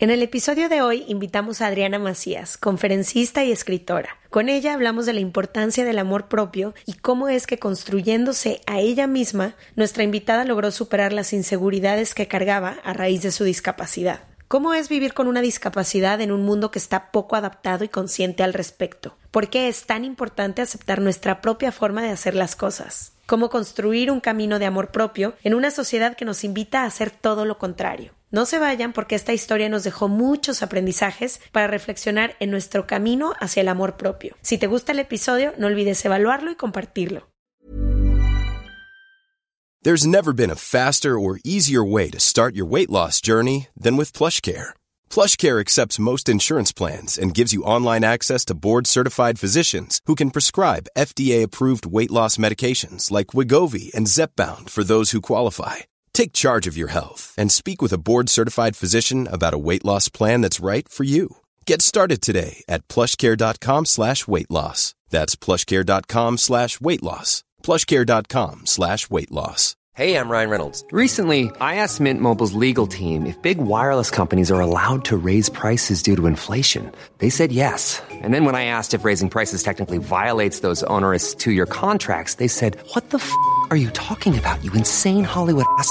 En el episodio de hoy invitamos a Adriana Macías, conferencista y escritora. Con ella hablamos de la importancia del amor propio y cómo es que construyéndose a ella misma, nuestra invitada logró superar las inseguridades que cargaba a raíz de su discapacidad. ¿Cómo es vivir con una discapacidad en un mundo que está poco adaptado y consciente al respecto? ¿Por qué es tan importante aceptar nuestra propia forma de hacer las cosas? ¿Cómo construir un camino de amor propio en una sociedad que nos invita a hacer todo lo contrario? No se vayan porque esta historia nos dejó muchos aprendizajes para reflexionar en nuestro camino hacia el amor propio. Si te gusta el episodio, no olvides evaluarlo y compartirlo. There's never been a faster or easier way to start your weight loss journey than with PlushCare. PlushCare accepts most insurance plans and gives you online access to board-certified physicians who can prescribe FDA-approved weight loss medications like Wigovi and Zepbound for those who qualify. Take charge of your health and speak with a board certified physician about a weight loss plan that's right for you. Get started today at plushcare.com slash weight loss. That's plushcare.com slash weight loss. Plushcare.com slash weight loss. Hey, I'm Ryan Reynolds. Recently, I asked Mint Mobile's legal team if big wireless companies are allowed to raise prices due to inflation. They said yes. And then when I asked if raising prices technically violates those onerous two year contracts, they said, What the f are you talking about, you insane Hollywood ass?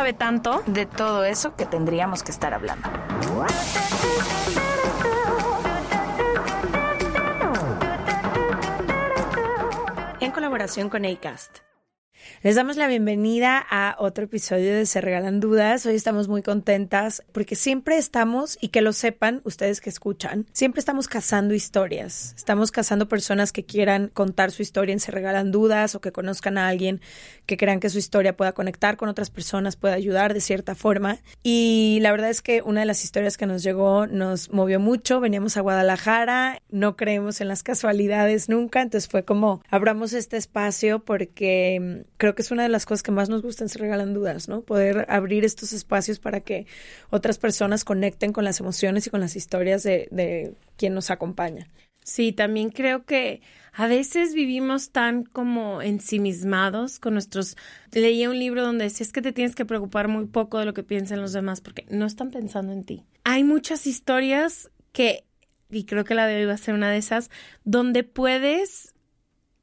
tanto de todo eso que tendríamos que estar hablando. En colaboración con ACAST. Les damos la bienvenida a otro episodio de Se Regalan Dudas. Hoy estamos muy contentas porque siempre estamos, y que lo sepan ustedes que escuchan, siempre estamos cazando historias. Estamos cazando personas que quieran contar su historia en Se Regalan Dudas o que conozcan a alguien que crean que su historia pueda conectar con otras personas, pueda ayudar de cierta forma. Y la verdad es que una de las historias que nos llegó nos movió mucho. Veníamos a Guadalajara, no creemos en las casualidades nunca, entonces fue como abramos este espacio porque creo que es una de las cosas que más nos gustan, se regalan dudas, ¿no? Poder abrir estos espacios para que otras personas conecten con las emociones y con las historias de, de quien nos acompaña. Sí, también creo que a veces vivimos tan como ensimismados con nuestros... Leía un libro donde decía es que te tienes que preocupar muy poco de lo que piensan los demás porque no están pensando en ti. Hay muchas historias que, y creo que la de hoy va a ser una de esas, donde puedes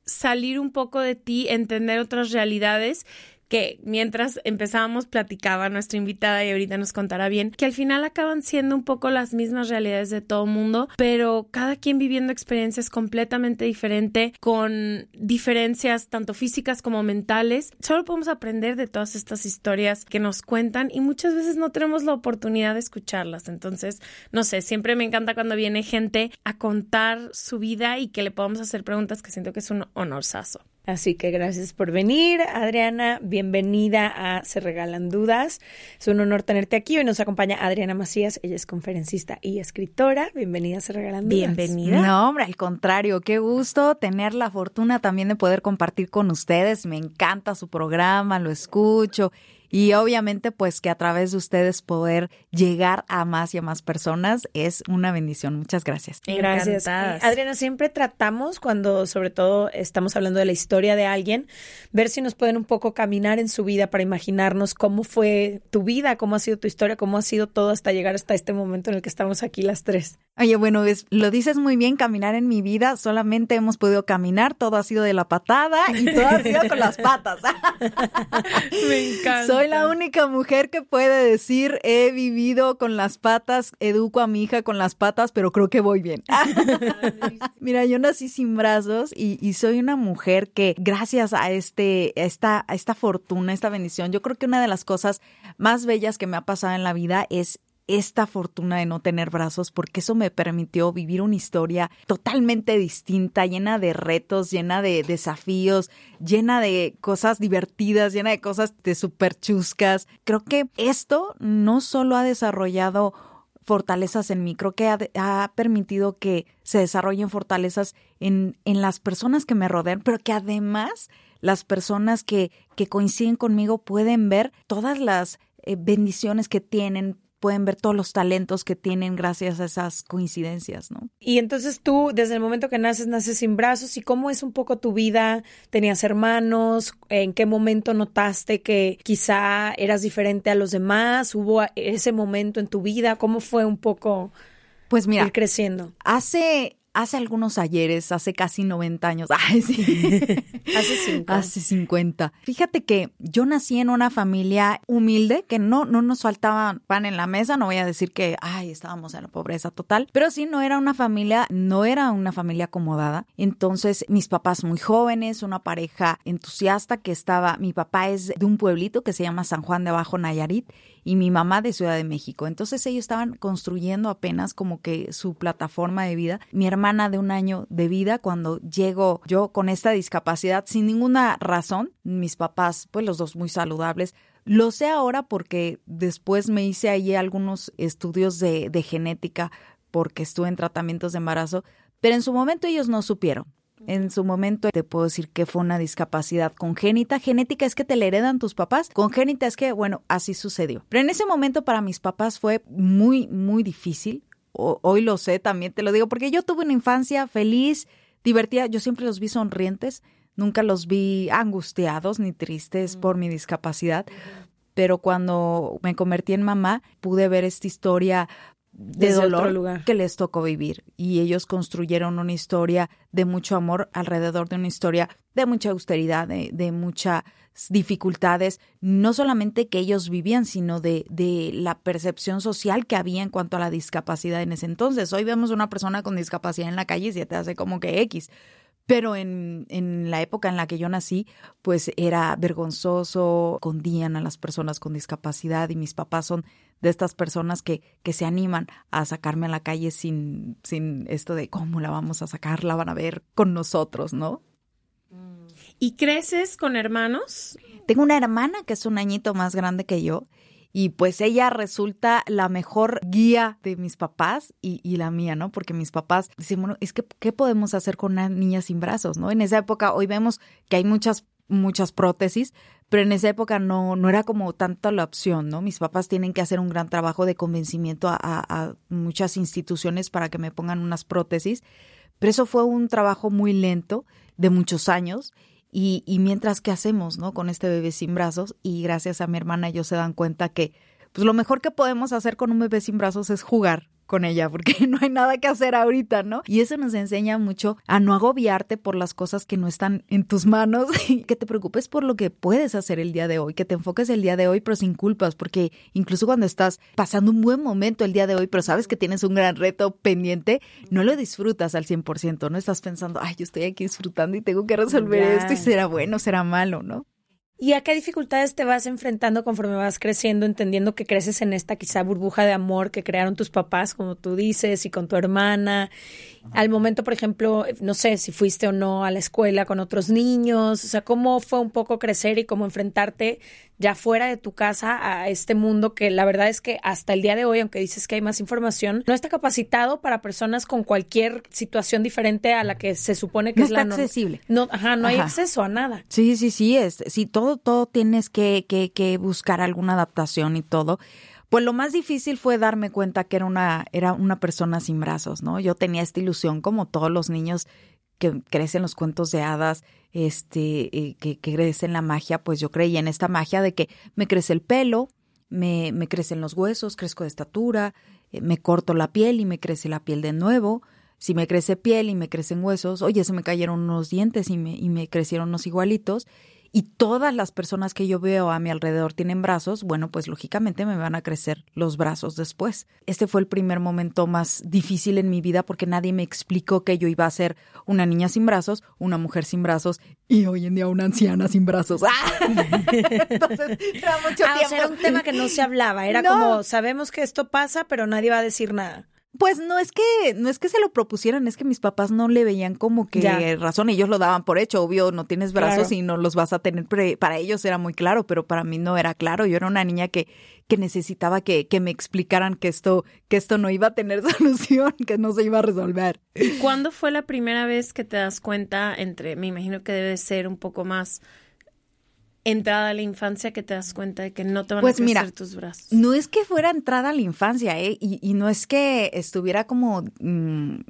salir un poco de ti, entender otras realidades que mientras empezábamos platicaba nuestra invitada y ahorita nos contará bien, que al final acaban siendo un poco las mismas realidades de todo mundo, pero cada quien viviendo experiencias completamente diferentes, con diferencias tanto físicas como mentales. Solo podemos aprender de todas estas historias que nos cuentan y muchas veces no tenemos la oportunidad de escucharlas. Entonces, no sé, siempre me encanta cuando viene gente a contar su vida y que le podamos hacer preguntas que siento que es un honorazo. Así que gracias por venir, Adriana. Bienvenida a Se Regalan Dudas. Es un honor tenerte aquí. Hoy nos acompaña Adriana Macías. Ella es conferencista y escritora. Bienvenida a Se Regalan Dudas. Bienvenida. No, hombre, al contrario. Qué gusto tener la fortuna también de poder compartir con ustedes. Me encanta su programa, lo escucho y obviamente pues que a través de ustedes poder llegar a más y a más personas es una bendición. Muchas gracias. Gracias. Adriana, siempre tratamos cuando sobre todo estamos hablando de la historia de alguien, ver si nos pueden un poco caminar en su vida para imaginarnos cómo fue tu vida, cómo ha sido tu historia, cómo ha sido todo hasta llegar hasta este momento en el que estamos aquí las tres. Oye, bueno, lo dices muy bien, caminar en mi vida, solamente hemos podido caminar, todo ha sido de la patada y todo ha sido con las patas. Me encanta Soy la única mujer que puede decir he vivido con las patas, educo a mi hija con las patas, pero creo que voy bien. Mira, yo nací sin brazos y, y, soy una mujer que gracias a este, a esta, a esta fortuna, esta bendición, yo creo que una de las cosas más bellas que me ha pasado en la vida es esta fortuna de no tener brazos porque eso me permitió vivir una historia totalmente distinta, llena de retos, llena de desafíos, llena de cosas divertidas, llena de cosas de super chuscas. Creo que esto no solo ha desarrollado fortalezas en mí, creo que ha, permitido que se desarrollen fortalezas en, en las personas que me rodean, pero que además las personas que, que coinciden conmigo pueden ver todas las eh, bendiciones que tienen, pueden ver todos los talentos que tienen gracias a esas coincidencias, ¿no? Y entonces tú, desde el momento que naces, naces sin brazos, ¿y cómo es un poco tu vida? ¿Tenías hermanos? ¿En qué momento notaste que quizá eras diferente a los demás? ¿Hubo ese momento en tu vida? ¿Cómo fue un poco pues mira, ir creciendo? Hace hace algunos ayeres, hace casi 90 años. Ay, sí. hace 50. Hace 50. Fíjate que yo nací en una familia humilde, que no, no nos faltaba pan en la mesa. No voy a decir que, ay, estábamos en la pobreza total, pero sí no era una familia, no era una familia acomodada. Entonces, mis papás muy jóvenes, una pareja entusiasta que estaba, mi papá es de un pueblito que se llama San Juan de Abajo, Nayarit, y mi mamá de Ciudad de México. Entonces ellos estaban construyendo apenas como que su plataforma de vida. Mi hermana de un año de vida, cuando llego yo con esta discapacidad sin ninguna razón, mis papás, pues los dos muy saludables, lo sé ahora porque después me hice ahí algunos estudios de, de genética porque estuve en tratamientos de embarazo, pero en su momento ellos no supieron. En su momento te puedo decir que fue una discapacidad congénita. Genética es que te la heredan tus papás. Congénita es que, bueno, así sucedió. Pero en ese momento para mis papás fue muy, muy difícil. hoy lo sé, también te lo digo, porque yo tuve una infancia feliz, divertida. Yo siempre los vi sonrientes. Nunca los vi angustiados ni tristes por mi discapacidad pero cuando me convertí en mamá pude ver esta historia de dolor que les tocó vivir. Y ellos construyeron una historia de mucho amor alrededor de una historia de mucha austeridad, de, muchas dificultades, no solamente que ellos vivían, sino de, de la percepción social que había en cuanto a la discapacidad en ese entonces. Hoy vemos una persona con discapacidad en la calle y se te hace como que X. Pero en, en, la época en la que yo nací, pues era vergonzoso, condían a las personas con discapacidad y mis papás son de estas personas que, que se animan a sacarme a la calle sin, sin esto de cómo la vamos a sacar, la van a ver con nosotros, ¿no? ¿Y creces con hermanos? Tengo una hermana que es un añito más grande que yo y pues ella resulta la mejor guía de mis papás y, y, la mía, ¿no? Porque mis papás dicen, bueno, es que, ¿qué podemos hacer con una niña sin brazos, ¿no? En esa época, hoy vemos que hay muchas muchas prótesis, pero en esa época no, no era como tanta la opción, ¿no? Mis papás tienen que hacer un gran trabajo de convencimiento a, a, muchas instituciones para que me pongan unas prótesis, pero eso fue un trabajo muy lento, de muchos años, y, y mientras que hacemos, ¿no? Con este bebé sin brazos, y gracias a mi hermana ellos se dan cuenta que pues lo mejor que podemos hacer con un bebé sin brazos es jugar, con ella porque no hay nada que hacer ahorita, ¿no? Y eso nos enseña mucho a no agobiarte por las cosas que no están en tus manos y que te preocupes por lo que puedes hacer el día de hoy, que te enfoques el día de hoy pero sin culpas, porque incluso cuando estás pasando un buen momento el día de hoy, pero sabes que tienes un gran reto pendiente, no lo disfrutas al 100%, no estás pensando, ay, yo estoy aquí disfrutando y tengo que resolver esto y será bueno, será malo, ¿no? ¿Y a qué dificultades te vas enfrentando conforme vas creciendo, entendiendo que creces en esta quizá burbuja de amor que crearon tus papás, como tú dices, y con tu hermana? Al momento, por ejemplo, no sé si fuiste o no a la escuela con otros niños, o sea, ¿cómo fue un poco crecer y cómo enfrentarte ya fuera de tu casa a este mundo que la verdad es que hasta el día de hoy, aunque dices que hay más información, no está capacitado para personas con cualquier situación diferente a la que se supone que no es está accesible. No, ajá, no hay acceso a nada. Sí, sí, sí, es, sí, todo, todo tienes que, que, que buscar alguna adaptación y todo. Pues lo más difícil fue darme cuenta que era una, era una persona sin brazos, ¿no? Yo tenía esta ilusión como todos los niños que crecen los cuentos de hadas, este, eh, que, que crecen la magia, pues yo creía en esta magia de que me crece el pelo, me, me crecen los huesos, crezco de estatura, eh, me corto la piel y me crece la piel de nuevo. Si me crece piel y me crecen huesos, oye, se me cayeron unos dientes y me, y me crecieron unos igualitos. Y todas las personas que yo veo a mi alrededor tienen brazos, bueno, pues lógicamente me van a crecer los brazos después. Este fue el primer momento más difícil en mi vida porque nadie me explicó que yo iba a ser una niña sin brazos, una mujer sin brazos y hoy en día una anciana sin brazos. Entonces, era mucho Ah, o tiempo. sea, era un tema que no se hablaba. Era No. como, sabemos que esto pasa, pero nadie va a decir nada. Pues no es que no es que se lo propusieran, es que mis papás no le veían como que Ya. razón, ellos lo daban por hecho, obvio, no tienes brazos Claro. y no los vas a tener, para ellos era muy claro, pero para mí no era claro, yo era una niña que, que necesitaba que, que me explicaran que esto, que esto no iba a tener solución, que no se iba a resolver. ¿Y cuándo fue la primera vez que te das cuenta entre, me imagino que debe ser un poco más entrada a la infancia que te das cuenta de que no te van Pues a crecer mira, tus brazos? No es que fuera entrada a la infancia, ¿eh? Y, y no es que estuviera como... mm,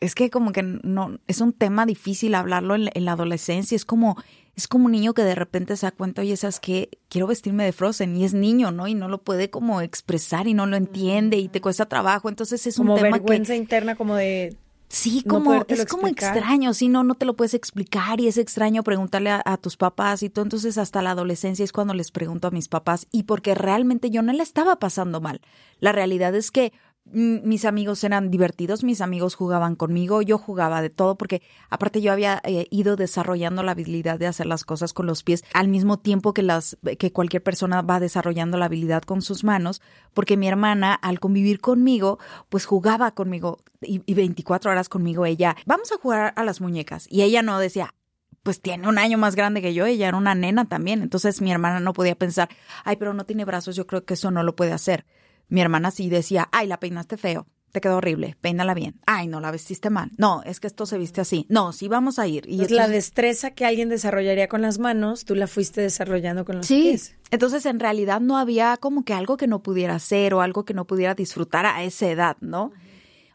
es que como que no... Es un tema difícil hablarlo en, la- en la adolescencia. Es como... Es como un niño que de repente se da cuenta, oye, ¿sabes qué? Quiero vestirme de Frozen. Y es niño, ¿no? Y no lo puede como expresar y no lo entiende y te cuesta trabajo. Entonces es un tema que... vergüenza interna, como de... Sí, como es como explicar. extraño, sí, no, no te lo puedes explicar y es extraño preguntarle a, a tus papás y todo. Entonces hasta la adolescencia es cuando les pregunto a mis papás y porque realmente yo no la estaba pasando mal. La realidad es que mis amigos eran divertidos, mis amigos jugaban conmigo, yo jugaba de todo porque aparte yo había eh, ido desarrollando la habilidad de hacer las cosas con los pies al mismo tiempo que las que cualquier persona va desarrollando la habilidad con sus manos, porque mi hermana al convivir conmigo, pues jugaba conmigo y, y 24 horas conmigo ella, vamos a jugar a las muñecas y ella no decía, pues tiene un año más grande que yo, ella era una nena también, entonces mi hermana no podía pensar, ay, pero no tiene brazos, yo creo que eso no lo puede hacer. Mi hermana sí decía, ay, la peinaste feo, te quedó horrible, peínala bien, ay, no la vestiste mal, no, es que esto se viste así, no, sí vamos a ir. Y Pues la destreza que alguien desarrollaría con las manos, tú la fuiste desarrollando con los Sí, pies. entonces en realidad no había como que algo que no pudiera hacer o algo que no pudiera disfrutar a esa edad, ¿no?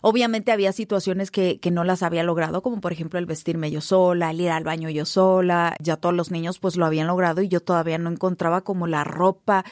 Obviamente había situaciones que, que no las había logrado, como por ejemplo el vestirme yo sola, el ir al baño yo sola, ya todos los niños pues lo habían logrado y yo todavía no encontraba como la ropa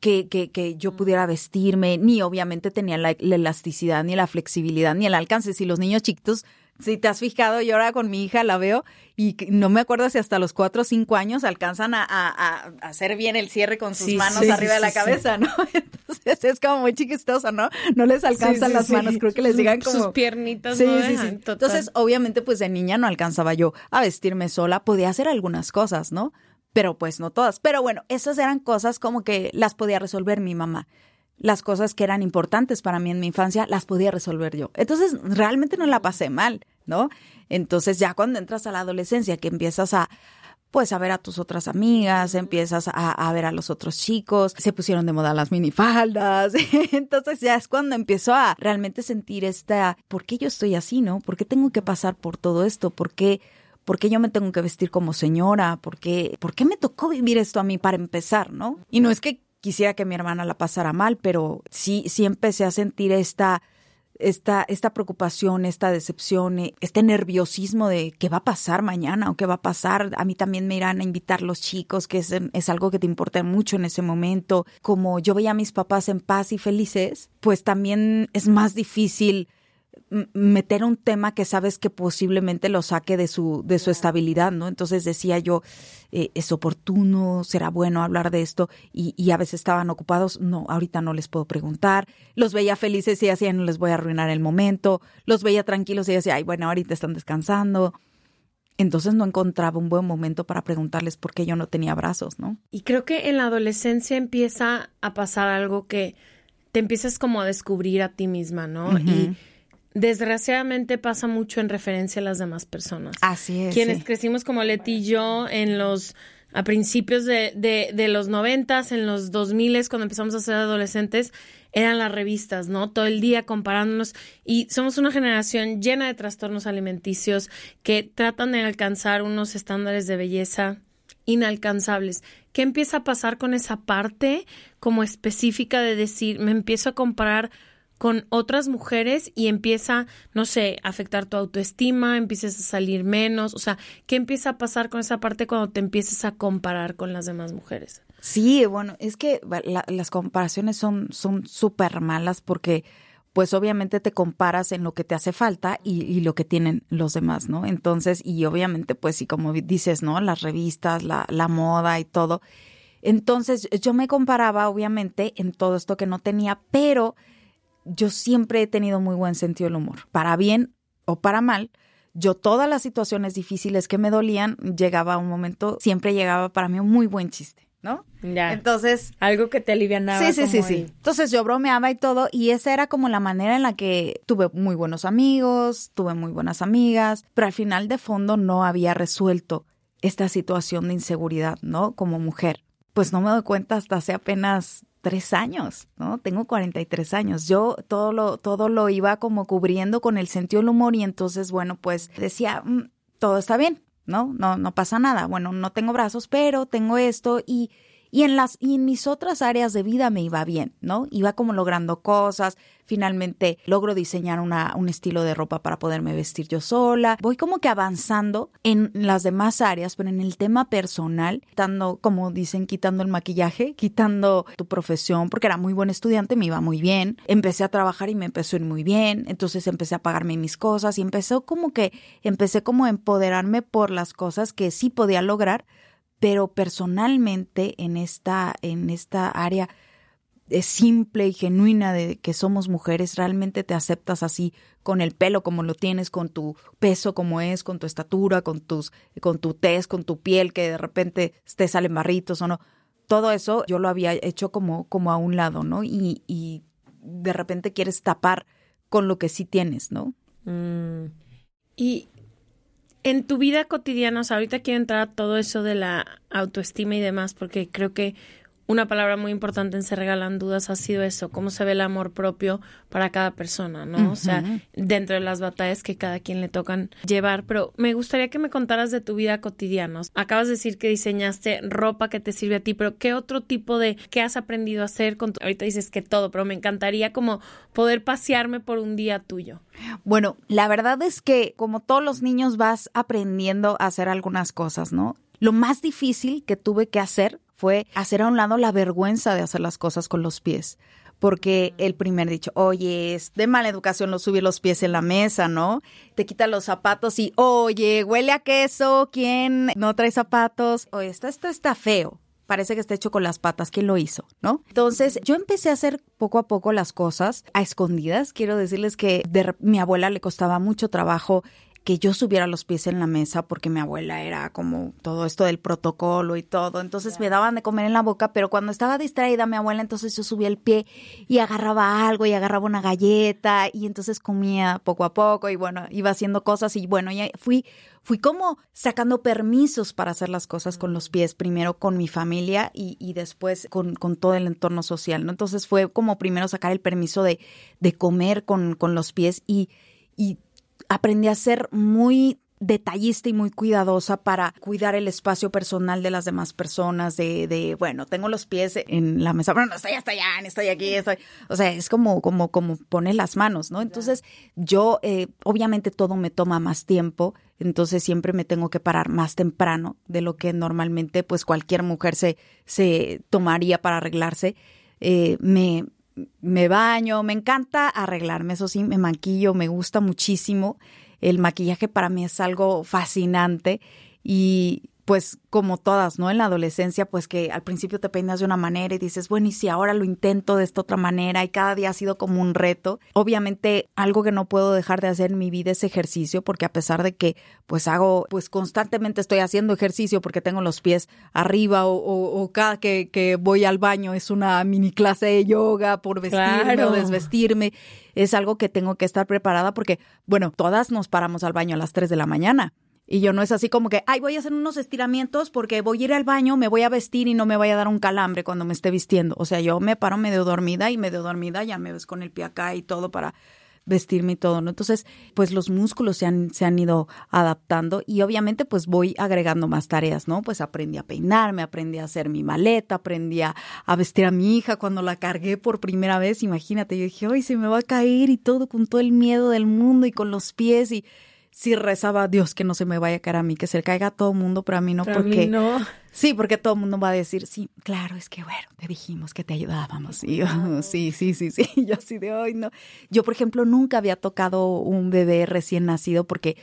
que, que, que yo pudiera vestirme, ni obviamente tenía la, la elasticidad, ni la flexibilidad, ni el alcance. Si los niños chiquitos, si te has fijado, yo ahora con mi hija la veo y no me acuerdo si hasta los cuatro o cinco años alcanzan a, a- a hacer bien el cierre con sus Sí, manos sí, arriba de la cabeza, ¿no? Entonces es como muy chiquistoso, ¿no? No les alcanzan las manos, creo que les digan como... Sus piernitas Sí, no sí, sí. total. Entonces, obviamente, pues de niña no alcanzaba yo a vestirme sola, podía hacer algunas cosas, ¿no? Pero pues no todas. Pero bueno, esas eran cosas como que las podía resolver mi mamá. Las cosas que eran importantes para mí en mi infancia las podía resolver yo. Entonces, realmente no la pasé mal, ¿no? Entonces, ya cuando entras a la adolescencia, que empiezas a, pues a ver a tus otras amigas, empiezas a, a ver a los otros chicos, se pusieron de moda las minifaldas, entonces ya es cuando empiezo a realmente sentir esta, ¿por qué yo estoy así, no? ¿Por qué tengo que pasar por todo esto? ¿Por qué, por qué yo me tengo que vestir como señora? ¿Por qué, ¿Por qué me tocó vivir esto a mí para empezar, no? Y no es que quisiera que mi hermana la pasara mal, pero sí, sí empecé a sentir esta esta, esta preocupación, esta decepción, eh, este nerviosismo de qué va a pasar mañana o qué va a pasar. A mí también me irán a invitar los chicos, que es, es algo que te importa mucho en ese momento. Como yo veía a mis papás en paz y felices, pues también es más difícil meter un tema que sabes que posiblemente lo saque de su, de su estabilidad, ¿no? Entonces decía yo, eh, ¿es oportuno? ¿Será bueno hablar de esto? Y, y a veces estaban ocupados, no, ahorita no les puedo preguntar. Los veía felices y decía, no les voy a arruinar el momento. Los veía tranquilos y decía, ay, bueno, ahorita están descansando. Entonces no encontraba un buen momento para preguntarles por qué yo no tenía brazos, ¿no? Y creo que en la adolescencia empieza a pasar algo que te empiezas como a descubrir a ti misma, ¿no? Y desgraciadamente pasa mucho en referencia a las demás personas. Así es. Quienes sí. crecimos como Leti y yo en los a principios de, de, de los noventas, en los dos miles, cuando empezamos a ser adolescentes, eran las revistas, ¿no? Todo el día comparándonos y somos una generación llena de trastornos alimenticios que tratan de alcanzar unos estándares de belleza inalcanzables. ¿Qué empieza a pasar con esa parte como específica de decir, me empiezo a comparar con otras mujeres y empieza, no sé, a afectar tu autoestima, empiezas a salir menos, o sea, ¿qué empieza a pasar con esa parte cuando te empiezas a comparar con las demás mujeres? Sí, bueno, es que la- las comparaciones son súper malas porque pues obviamente te comparas en lo que te hace falta y, y, lo que tienen los demás, ¿no? Entonces, y obviamente, pues sí, como dices, ¿no? Las revistas, la, la moda y todo. Entonces, yo me comparaba, obviamente, en todo esto que no tenía, pero yo siempre he tenido muy buen sentido del humor, para bien o para mal. Yo todas las situaciones difíciles que me dolían, llegaba un momento, siempre llegaba para mí un muy buen chiste. ¿no? Ya. Entonces. Algo que te alivianaba. Sí, sí, sí, sí. el- Entonces yo bromeaba y todo, y esa era como la manera en la que tuve muy buenos amigos, tuve muy buenas amigas, pero al final de fondo no había resuelto esta situación de inseguridad, ¿no? Como mujer. Pues no me doy cuenta hasta hace apenas tres años, ¿no? Tengo 43 años. Yo todo lo, todo lo iba como cubriendo con el sentido del humor y entonces, bueno, pues decía, "Mm, todo está bien, ¿no? No, no pasa nada. Bueno, no tengo brazos, pero tengo esto y, y en las, y en mis otras áreas de vida me iba bien, ¿no? Iba como logrando cosas. Finalmente logro diseñar una, un estilo de ropa para poderme vestir yo sola. Voy como que avanzando en las demás áreas, pero en el tema personal, quitando, como dicen, quitando el maquillaje, quitando tu profesión, porque era muy buen estudiante, me iba muy bien. Empecé a trabajar y me empezó a ir muy bien. Entonces empecé a pagarme mis cosas y empezó como que, empecé como a empoderarme por las cosas que sí podía lograr pero personalmente en esta, en esta área eh, simple y genuina de que somos mujeres, realmente te aceptas así con el pelo como lo tienes, con tu peso como es, con tu estatura, con tus, con tu tez, con tu piel, que de repente te salen barritos o no. Todo eso yo lo había hecho como, como a un lado, ¿no? Y, y de repente quieres tapar con lo que sí tienes, ¿no? Mm, Y en tu vida cotidiana, o sea, ahorita quiero entrar a todo eso de la autoestima y demás, porque creo que una palabra muy importante en Se Regalan Dudas ha sido eso, cómo se ve el amor propio para cada persona, ¿no? O sea, dentro de las batallas que cada quien le tocan llevar. Pero me gustaría que me contaras de tu vida cotidiana. Acabas de decir que diseñaste ropa que te sirve a ti, pero ¿qué otro tipo de, qué has aprendido a hacer? Con tu- ahorita dices que todo, pero me encantaría como poder pasearme por un día tuyo. Bueno, la verdad es que como todos los niños vas aprendiendo a hacer algunas cosas, ¿no? Lo más difícil que tuve que hacer fue hacer a un lado la vergüenza de hacer las cosas con los pies. Porque el primer dicho, oye, es de mala educación no subir los pies en la mesa, ¿no? Te quita los zapatos y, oye, huele a queso, ¿quién no trae zapatos? Oye, esto, esto está feo parece que está hecho con las patas. ¿Quién lo hizo? ¿No? Entonces, yo empecé a hacer poco a poco las cosas a escondidas. Quiero decirles que de mi abuela le costaba mucho trabajo que yo subiera los pies en la mesa porque mi abuela era como todo esto del protocolo y todo. Entonces me daban de comer en la boca, pero cuando estaba distraída mi abuela, entonces yo subía el pie y agarraba algo y agarraba una galleta y entonces comía poco a poco y bueno, iba haciendo cosas y bueno, ya fui fui como sacando permisos para hacer las cosas con los pies, primero con mi familia y, y después con, con todo el entorno social, ¿no? Entonces fue como primero sacar el permiso de, de comer con, con los pies y, y aprendí a ser muy detallista y muy cuidadosa para cuidar el espacio personal de las demás personas, de, de bueno, tengo los pies en la mesa, pero no estoy hasta allá, estoy aquí, estoy, o sea, es como, como, como poner las manos, ¿no? Entonces, yo, eh, obviamente todo me toma más tiempo, entonces siempre me tengo que parar más temprano de lo que normalmente, pues, cualquier mujer se, se tomaría para arreglarse. Eh, me, me baño, me encanta arreglarme, eso sí, me maquillo, me gusta muchísimo. El maquillaje para mí es algo fascinante y pues como todas, ¿no? En la adolescencia, pues que al principio te peinas de una manera y dices, bueno, y si ahora lo intento de esta otra manera y cada día ha sido como un reto. Obviamente, algo que no puedo dejar de hacer en mi vida es ejercicio, porque a pesar de que pues hago, pues constantemente estoy haciendo ejercicio porque tengo los pies arriba o, o- o cada que, que voy al baño es una mini clase de yoga por vestirme Claro. o desvestirme. Es algo que tengo que estar preparada porque, bueno, todas nos paramos al baño a las 3 de la mañana. Y yo no es así como que, ay, voy a hacer unos estiramientos porque voy a ir al baño, me voy a vestir y no me vaya a dar un calambre cuando me esté vistiendo. O sea, yo me paro medio dormida y medio dormida ya me ves con el pie acá y todo para vestirme y todo, ¿no? Entonces, pues los músculos se han, se han ido adaptando y obviamente pues voy agregando más tareas, ¿no? Pues aprendí a peinarme, aprendí a hacer mi maleta, aprendí a, a vestir a mi hija cuando la cargué por primera vez, imagínate, yo dije, ay, se me va a caer y todo con todo el miedo del mundo y con los pies y sí rezaba a Dios que no se me vaya a caer a mí, que se le caiga a todo el mundo, pero a mí no, Pero a mí porque no. sí, porque todo el mundo va a decir, sí, claro, es que bueno, te dijimos que te ayudábamos. Y yo, sí, sí, sí, sí, yo así de hoy no. Yo, por ejemplo, nunca había tocado un bebé recién nacido porque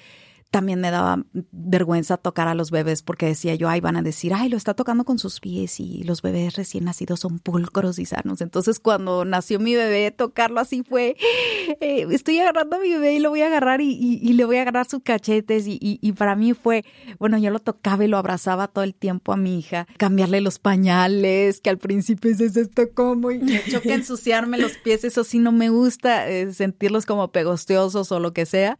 también me daba vergüenza tocar a los bebés porque decía yo, ay, van a decir, ay, lo está tocando con sus pies y los bebés recién nacidos son pulcros y sanos. Entonces, cuando nació mi bebé, tocarlo así fue, eh, estoy agarrando a mi bebé y lo voy a agarrar y, y- le voy a agarrar sus cachetes y, y- para mí fue, bueno, yo lo tocaba y lo abrazaba todo el tiempo a mi hija, cambiarle los pañales, que al principio es esto como y me choca ensuciarme los pies, eso sí no me gusta, eh, sentirlos como pegostiosos o lo que sea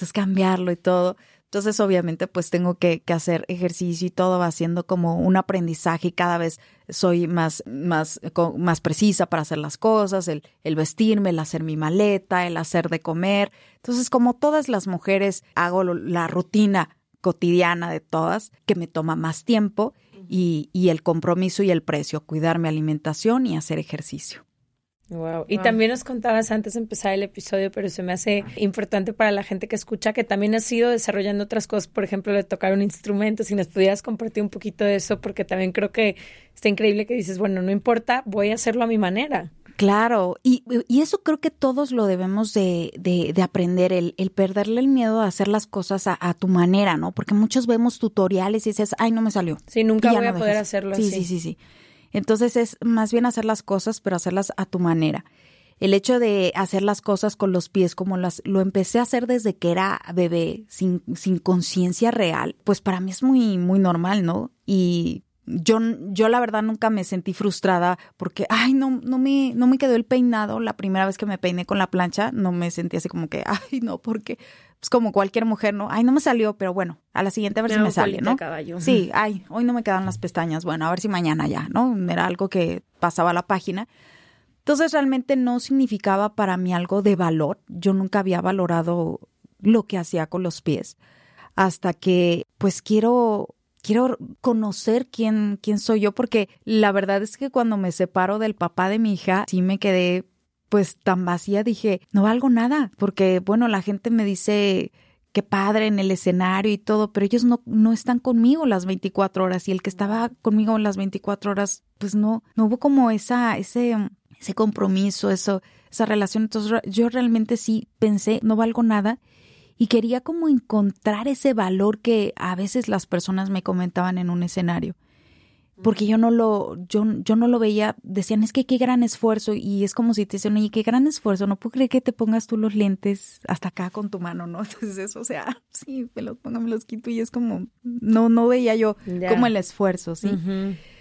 entonces cambiarlo y todo. Entonces, obviamente, pues tengo que, que hacer ejercicio y todo va siendo como un aprendizaje y cada vez soy más, más, más precisa para hacer las cosas, el, el vestirme, el hacer mi maleta, el hacer de comer. Entonces, como todas las mujeres, hago lo- la rutina cotidiana de todas, que me toma más tiempo y, y el compromiso y el precio, cuidar mi alimentación y hacer ejercicio. Wow. Y también nos contabas antes de empezar el episodio, pero se me hace importante para la gente que escucha que también has ido desarrollando otras cosas, por ejemplo, de tocar un instrumento, si nos pudieras compartir un poquito de eso, porque también creo que está increíble que dices, bueno, no importa, voy a hacerlo a mi manera. Claro, y, y eso creo que todos lo debemos de, de, de aprender, el, el perderle el miedo a hacer las cosas a, a tu manera, ¿no? Porque muchos vemos tutoriales y dices, ay, no me salió. Sí, nunca voy no a poder dejas. hacerlo sí, así. Sí, sí, sí. Entonces es más bien hacer las cosas, pero hacerlas a tu manera. El hecho de hacer las cosas con los pies como las lo empecé a hacer desde que era bebé, sin, sin conciencia real, pues para mí es muy, muy normal, ¿no? Y yo, yo la verdad nunca me sentí frustrada porque, ay, no, no me, no me quedó el peinado la primera vez que me peiné con la plancha, no me sentí así como que, ay, no, porque, pues como cualquier mujer, ¿no? Ay, no me salió, pero bueno, a la siguiente a ver Me si me sale, ¿no? caballo. Sí, ay, hoy no me quedan las pestañas, bueno, a ver si mañana ya, ¿no? Era algo que pasaba a la página. Entonces realmente no significaba para mí algo de valor. Yo nunca había valorado lo que hacía con los pies hasta que pues quiero quiero conocer quién quién soy yo porque la verdad es que cuando me separo del papá de mi hija sí me quedé pues tan vacía dije no valgo nada porque bueno la gente me dice qué padre en el escenario y todo, pero ellos no, no están conmigo las 24 horas y el que estaba conmigo las 24 horas, pues no, no hubo como esa, ese, ese compromiso, eso, esa relación. Entonces yo realmente sí pensé, no valgo nada y quería como encontrar ese valor que a veces las personas me comentaban en un escenario. Porque yo no lo, yo, yo no lo veía, decían, es que qué gran esfuerzo, y es como si te dicen, oye, qué gran esfuerzo, no puedo creer que te pongas tú los lentes hasta acá con tu mano, ¿no? Entonces eso, o sea, sí, me los pongo, me los quito, y es como, no, no veía yo como el esfuerzo, ¿sí?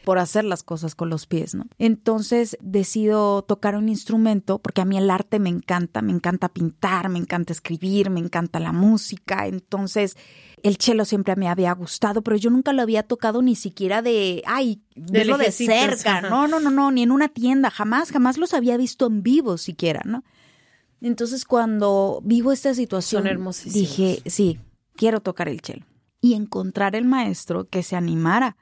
Por hacer las cosas con los pies, ¿no? Entonces decido tocar un instrumento porque a mí el arte me encanta, me encanta pintar, me encanta escribir, me encanta la música, entonces el cello siempre me había gustado, pero yo nunca lo había tocado ni siquiera de, ay, verlo de cerca, no, no, no, no, ni en una tienda, jamás, jamás los había visto en vivo siquiera, ¿no? Entonces cuando vivo esta situación, dije, sí, quiero tocar el cello. Y encontrar el maestro que se animara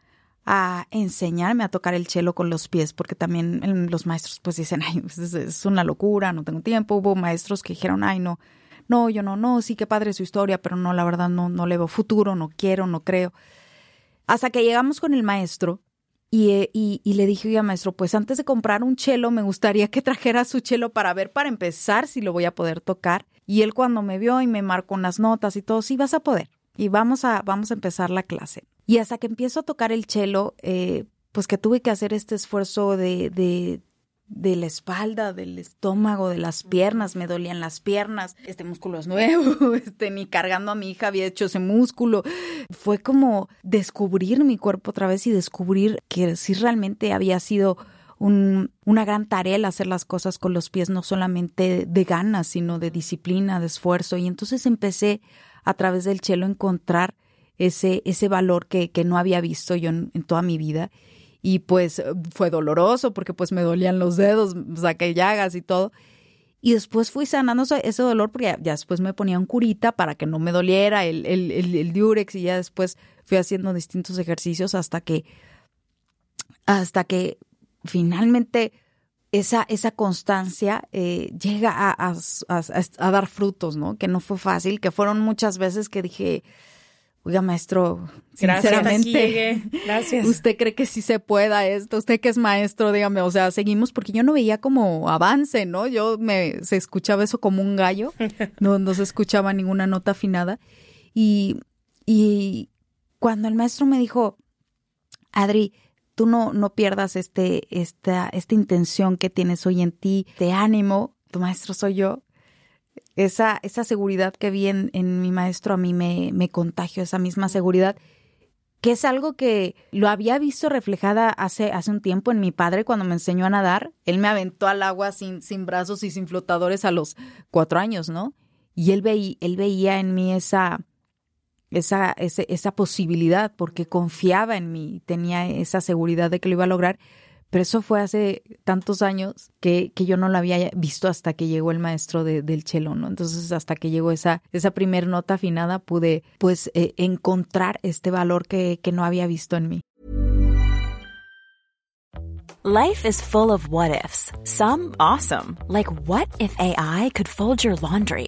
a enseñarme a tocar el cello con los pies, porque también los maestros pues dicen, ay, pues, es, una locura, no tengo tiempo. Hubo maestros que dijeron, ay, no, no, yo no, no, sí, qué padre su historia, pero no, la verdad no, no le veo futuro, no quiero, no creo. Hasta que llegamos con el maestro y, eh, y, le dije, oiga, maestro, pues antes de comprar un chelo, me gustaría que trajera su chelo para ver, para empezar, si lo voy a poder tocar. Y él cuando me vio y me marcó unas notas y todo, sí, vas a poder. Y vamos a, vamos a empezar la clase. Y hasta que empiezo a tocar el chelo, eh, pues que tuve que hacer este esfuerzo de, de, de la espalda, del estómago, de las piernas, me dolían las piernas, este músculo es nuevo, este, ni cargando a mi hija había hecho ese músculo. Fue como descubrir mi cuerpo otra vez y descubrir que sí realmente había sido un, una gran tarea el hacer las cosas con los pies, no solamente de ganas, sino de disciplina, de esfuerzo. Y entonces empecé a través del chelo a encontrar ese, ese valor que, que no había visto yo en, toda mi vida. Y pues fue doloroso porque pues me dolían los dedos, saqué llagas y todo. Y después fui sanando ese dolor porque ya, después me ponía un curita para que no me doliera el, el, el, diurex y ya después fui haciendo distintos ejercicios hasta que, hasta que finalmente esa, esa constancia eh, llega a, a, dar frutos, ¿no? Que no fue fácil, que fueron muchas veces que dije, oiga, maestro, sinceramente, Gracias. ¿usted cree que sí se pueda esto? Usted que es maestro, dígame, o sea, seguimos, porque yo no veía como avance, ¿no? Yo me, se escuchaba eso como un gallo, no, no se escuchaba ninguna nota afinada. Y, y cuando el maestro me dijo, Adri, tú no, no pierdas este, esta, esta intención que tienes hoy en ti, te ánimo, tu maestro soy yo. Esa, esa seguridad que vi en, en mi maestro a mí me, me contagió, esa misma seguridad, que es algo que lo había visto reflejada hace, hace un tiempo en mi padre cuando me enseñó a nadar. Él me aventó al agua sin, sin brazos y sin flotadores a los cuatro años, ¿no? Y él, veía, él veía en mí esa, esa, esa, esa posibilidad porque confiaba en mí, tenía esa seguridad de que lo iba a lograr. Pero eso fue hace tantos años que, que yo no lo había visto hasta que llegó el maestro de, del chelo, ¿no? Entonces, hasta que llegó esa, esa nota afinada, pude, pues, eh, encontrar este valor que, que no había visto en mí. Life is full of what ifs. Some awesome, like what if AI could fold your laundry?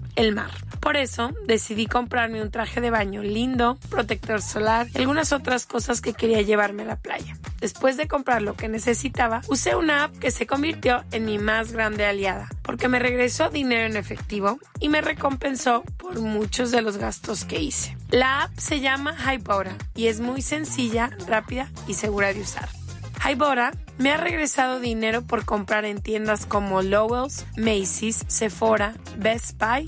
el mar. Por eso decidí comprarme un traje de baño lindo, protector solar y algunas otras cosas que quería llevarme a la playa. Después de comprar lo que necesitaba, usé una app que se convirtió en mi más grande aliada, porque me regresó dinero en efectivo y me recompensó por muchos de los gastos que hice. La app se llama Hypora y es muy sencilla, rápida y segura de usar. Hybora me ha regresado dinero por comprar en tiendas como Lowell's, Macy's, Sephora, Best Buy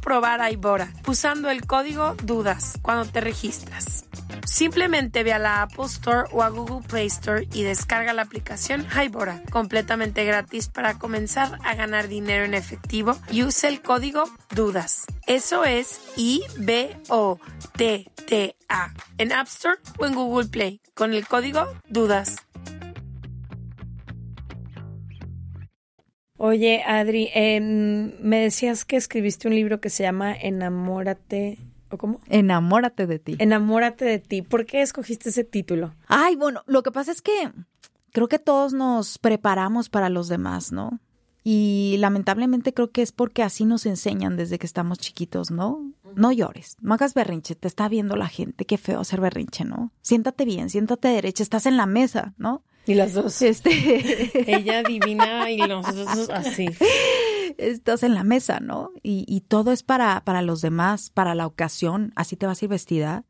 probar Hybora usando el código DUDAS cuando te registras. Simplemente ve a la Apple Store o a Google Play Store y descarga la aplicación Hybora, completamente gratis para comenzar a ganar dinero en efectivo y use el código DUDAS. Eso es I-B-O-T-T-A en App Store o en Google Play con el código DUDAS. Oye, Adri, eh, me decías que escribiste un libro que se llama Enamórate. ¿O cómo? Enamórate de ti. Enamórate de ti. ¿Por qué escogiste ese título? Ay, bueno, lo que pasa es que creo que todos nos preparamos para los demás, ¿no? Y lamentablemente creo que es porque así nos enseñan desde que estamos chiquitos, ¿no? No llores, no hagas berrinche, te está viendo la gente, qué feo hacer berrinche, ¿no? Siéntate bien, siéntate derecha, estás en la mesa, ¿no? Y las dos. Este... Ella divina y nosotros así. Estás en la mesa, ¿no? Y, y todo es para, para los demás, para la ocasión. Así te vas a ir vestida.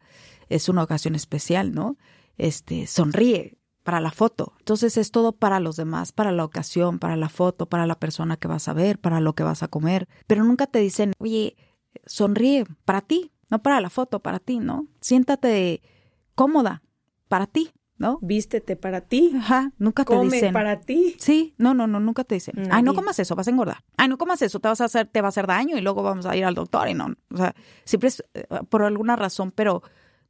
Es una ocasión especial, ¿no? Este, sonríe para la foto. Entonces es todo para los demás, para la ocasión, para la foto, para la persona que vas a ver, para lo que vas a comer. Pero nunca te dicen, oye, sonríe para ti, no para la foto, para ti, ¿no? Siéntate cómoda para ti ¿no? Vístete para ti. Ajá, nunca te Come dicen. para ti. Sí, no, no, no, nunca te dicen. Ay, no comas eso, vas a engordar. Ay, no comas eso, te vas a hacer, te va a hacer daño y luego vamos a ir al doctor y no. O sea, siempre es eh, por alguna razón, pero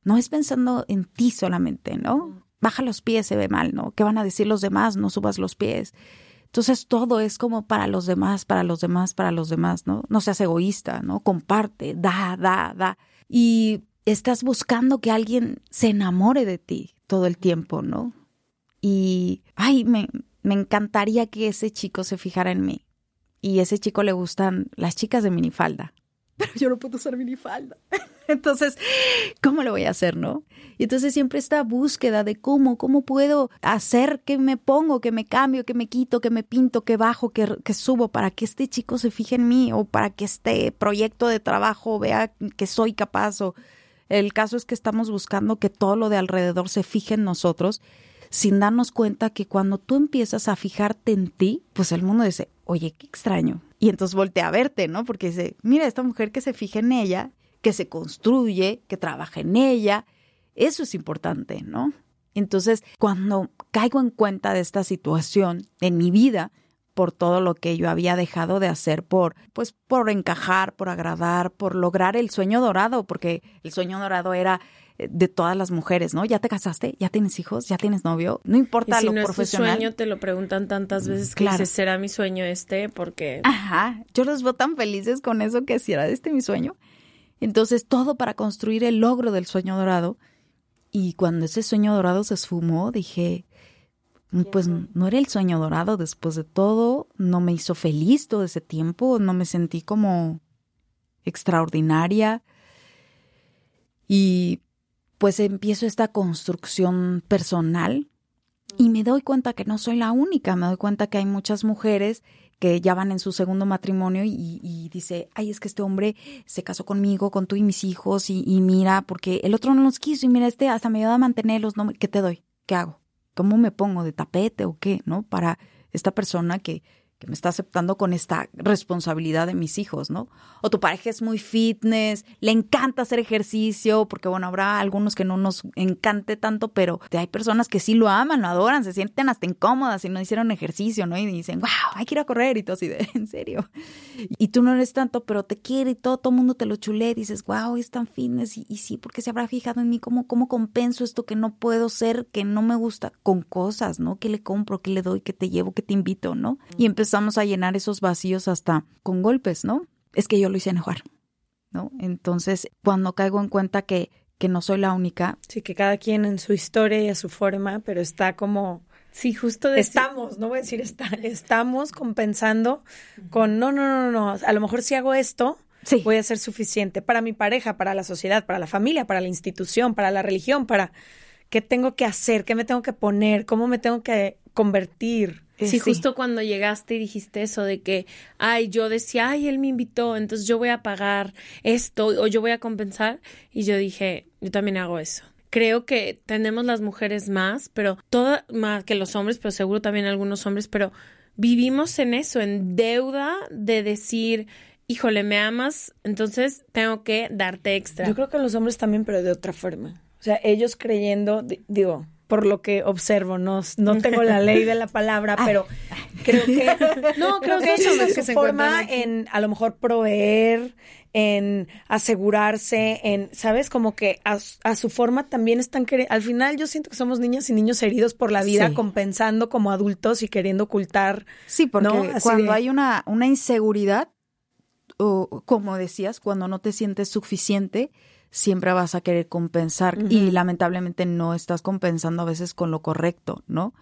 no es pensando en ti solamente, ¿no? Baja los pies, se ve mal, ¿no? ¿Qué van a decir los demás? No subas los pies. Entonces todo es como para los demás, para los demás, para los demás, ¿no? No seas egoísta, ¿no? Comparte, da, da, da. Y estás buscando que alguien se enamore de ti todo el tiempo, ¿no? Y, ay, me, me encantaría que ese chico se fijara en mí. Y ese chico le gustan las chicas de minifalda. Pero yo no puedo usar minifalda. Entonces, ¿cómo lo voy a hacer, no? Y entonces siempre esta búsqueda de cómo, cómo puedo hacer que me pongo, que me cambio, que me quito, que me pinto, que bajo, que, que subo para que este chico se fije en mí o para que este proyecto de trabajo vea que soy capaz o el caso es que estamos buscando que todo lo de alrededor se fije en nosotros sin darnos cuenta que cuando tú empiezas a fijarte en ti, pues el mundo dice, oye, qué extraño. Y entonces voltea a verte, ¿no? Porque dice, mira, esta mujer que se fija en ella, que se construye, que trabaja en ella, eso es importante, ¿no? Entonces, cuando caigo en cuenta de esta situación en mi vida, por todo lo que yo había dejado de hacer por pues por encajar, por agradar, por lograr el sueño dorado, porque el sueño dorado era eh, de todas las mujeres, ¿no? ¿Ya te casaste? ¿Ya tienes hijos? ¿Ya tienes novio? No Y importa si lo no profesional. es tu sueño, te lo preguntan tantas veces que Claro. dices, ¿será mi sueño este? Porque Ajá, yo los veo tan felices con eso que si era este mi sueño. Entonces, todo para construir el logro del sueño dorado. Y cuando ese sueño dorado se esfumó, dije, pues no era el sueño dorado después de todo, no me hizo feliz todo ese tiempo, no me sentí como extraordinaria. Y pues empiezo esta construcción personal y me doy cuenta que no soy la única, me doy cuenta que hay muchas mujeres que ya van en su segundo matrimonio y, y dice, ay, es que este hombre se casó conmigo, con tú y mis hijos y, y mira, porque el otro no los quiso y mira, este hasta me ayuda a mantenerlos, ¿no? ¿qué te doy? ¿Qué hago? ¿Cómo me pongo de tapete o qué? ¿No? Para esta persona que, que me está aceptando con esta responsabilidad de mis hijos, ¿no? O tu pareja es muy fitness, le encanta hacer ejercicio, porque bueno, habrá algunos que no nos encante tanto, pero hay personas que sí lo aman, lo adoran, se sienten hasta incómodas si no hicieron ejercicio, ¿no? Y dicen, wow, hay que ir a correr y todo así de, en serio. Y tú no eres tanto, pero te quiere y todo, todo mundo te lo chulea y dices, wow, es tan fitness y, sí, porque se habrá fijado en mí, ¿cómo, ¿cómo compenso esto que no puedo ser, que no me gusta? Con cosas, ¿no? ¿Qué le compro? ¿Qué le doy? ¿Qué te llevo? ¿Qué te invito? ¿No? Y empezamos a llenar esos vacíos hasta con golpes, ¿no? Es que yo lo hice enojar, ¿no? Entonces, cuando caigo en cuenta que, que no soy la única, Sí, que cada quien en su historia y a su forma, pero está como sí, justo decir- estamos, no voy a decir está, estamos compensando con no, no, no, no, a lo mejor si hago esto, Sí. voy a ser suficiente para mi pareja, para la sociedad, para la familia, para la institución, para la religión, para qué tengo que hacer, qué me tengo que poner, cómo me tengo que convertir. Sí, justo cuando llegaste y dijiste eso de que, ay, yo decía, ay, él me invitó, entonces yo voy a pagar esto o yo voy a compensar. Y yo dije, yo también hago eso. Creo que tenemos las mujeres más, pero toda, más que los hombres, pero seguro también algunos hombres, pero vivimos en eso, en deuda de decir, híjole, me amas, entonces tengo que darte extra. Yo creo que los hombres también, pero de otra forma. O sea, ellos creyendo, di- digo, por lo que observo, no, no tengo la ley de la palabra, pero creo que no, creo que hombres en que su se forma en a lo mejor proveer, en asegurarse, en, ¿sabes? Como que a, su- a su forma también están queriendo, al final yo siento que somos niñas y niños heridos por la vida, Sí. compensando como adultos y queriendo ocultar. Sí, porque cuando de- hay una, una inseguridad, o como decías, cuando no te sientes suficiente, siempre vas a querer compensar y lamentablemente no estás compensando a veces con lo correcto, ¿no?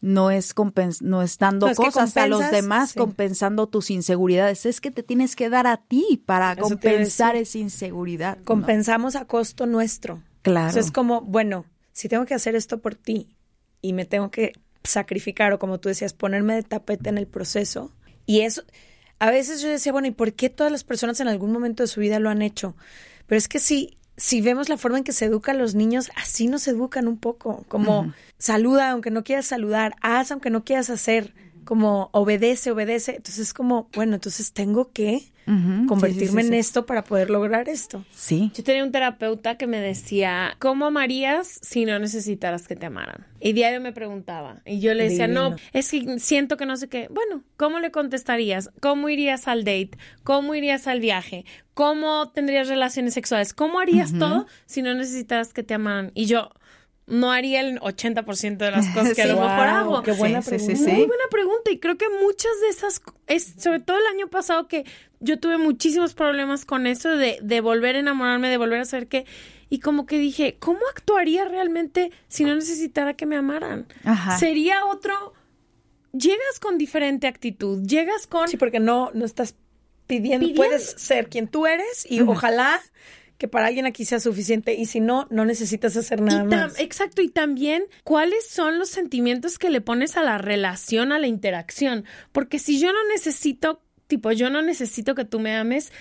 No es, compens no es dando No, es que cosas a los demás, sí. compensando tus inseguridades. Es que te tienes que dar a ti para Eso compensar esa inseguridad. ¿no? compensamos a costo nuestro. Claro. Sea, es como, bueno, si tengo que hacer esto por ti y me tengo que sacrificar o como tú decías, ponerme de tapete en el proceso. Y eso, a veces yo decía, bueno, ¿y por qué todas las personas en algún momento de su vida lo han hecho? Pero es que si, si vemos la forma en que se educan los niños, así nos educan un poco, como saluda aunque no quieras saludar, haz aunque no quieras hacer, como obedece, obedece. Entonces es como, bueno, entonces tengo que Convertirme sí, sí, sí, en sí. esto para poder lograr esto. Sí. Yo tenía un terapeuta que me decía, ¿cómo amarías si no necesitaras que te amaran? Y diario me preguntaba. Y yo le decía, no, es que siento que no sé qué. Bueno, ¿cómo le contestarías? ¿Cómo irías al date? ¿Cómo irías al viaje? ¿Cómo tendrías relaciones sexuales? ¿Cómo harías todo si no necesitaras que te amaran? Y yo no haría el 80% de las cosas que a lo mejor hago. qué buena Sí, sí, pregunta. sí, Muy buena pregunta y creo que muchas de esas, es sobre todo el año pasado que yo tuve muchísimos problemas con eso de, de volver a enamorarme, de volver a hacer que, y como que dije, ¿cómo actuaría realmente si no necesitara que me amaran? Ajá. Sería otro, llegas con diferente actitud, llegas con... Sí, porque no, no estás pidiendo, Pidiendo. puedes ser quien tú eres y ojalá que para alguien aquí sea suficiente y si no, no necesitas hacer nada más. Exacto, y también cuáles son los sentimientos que le pones a la relación, a la interacción. Porque si yo no necesito, tipo, yo no necesito que tú me ames,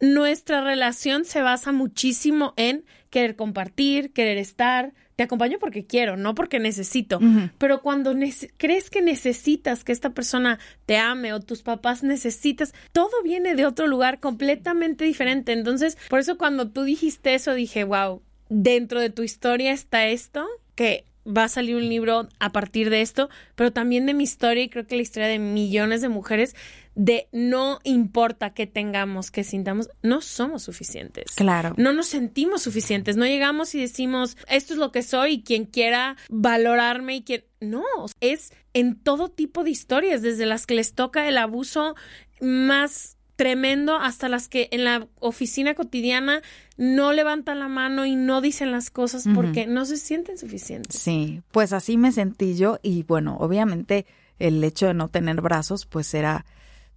nuestra relación se basa muchísimo en querer compartir, querer estar. Te acompaño porque quiero, no porque necesito. Pero cuando crees que necesitas que esta persona te ame o tus papás necesitas, todo viene de otro lugar completamente diferente. Entonces, por eso cuando tú dijiste eso, dije, wow, dentro de tu historia está esto, que va a salir un libro a partir de esto, pero también de mi historia y creo que la historia de millones de mujeres, de no importa que tengamos, que sintamos, no somos suficientes. Claro. No nos sentimos suficientes, no llegamos y decimos, esto es lo que soy y quien quiera valorarme y quien... No, es en todo tipo de historias, desde las que les toca el abuso más tremendo hasta las que en la oficina cotidiana no levantan la mano y no dicen las cosas porque no se sienten suficientes. Sí, pues así me sentí yo y bueno, obviamente el hecho de no tener brazos pues era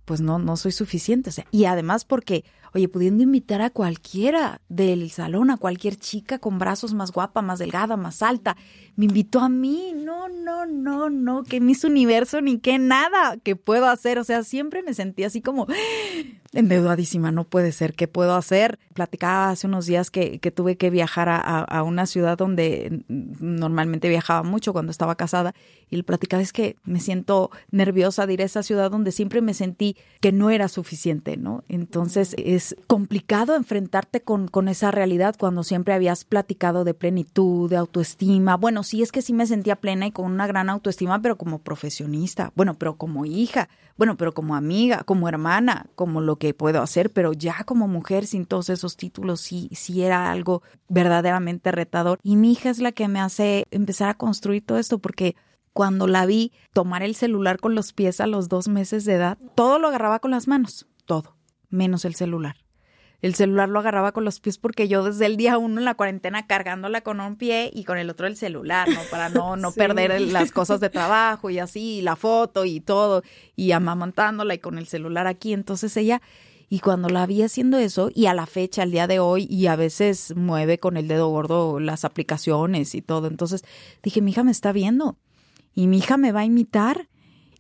pues no no soy suficiente, o sea, y además porque oye, pudiendo invitar a cualquiera del salón, a cualquier chica con brazos más guapa, más delgada, más alta, me invitó a mí, no, no, no, no, que Miss Universo ni que nada que puedo hacer, o sea, siempre me sentí así como endeudadísima, no puede ser, ¿qué puedo hacer? Platicaba hace unos días que, que tuve que viajar a, a- a una ciudad donde normalmente viajaba mucho cuando estaba casada y le platicaba es que me siento nerviosa de ir a esa ciudad donde siempre me sentí que no era suficiente, ¿no? Entonces es complicado enfrentarte con, con esa realidad cuando siempre habías platicado de plenitud, de autoestima. Bueno, sí es que sí me sentía plena y con una gran autoestima, pero como profesionista, bueno, pero como hija, bueno, pero como amiga, como hermana, como lo que puedo hacer, pero ya como mujer sin todos esos títulos sí, sí era algo verdaderamente retador. Y mi hija es la que me hace empezar a construir todo esto porque cuando la vi tomar el celular con los pies a los dos meses de edad, todo lo agarraba con las manos, todo, menos el celular. El celular lo agarraba con los pies porque yo desde el día uno en la cuarentena cargándola con un pie y con el otro el celular, ¿no? Para no, no perder el- las cosas de trabajo y así, y la foto y todo, y amamantándola y con el celular aquí. Entonces ella, y cuando la vi haciendo eso, y a la fecha, al día de hoy, y a veces mueve con el dedo gordo las aplicaciones y todo. Entonces dije, mi hija me está viendo y mi hija me va a imitar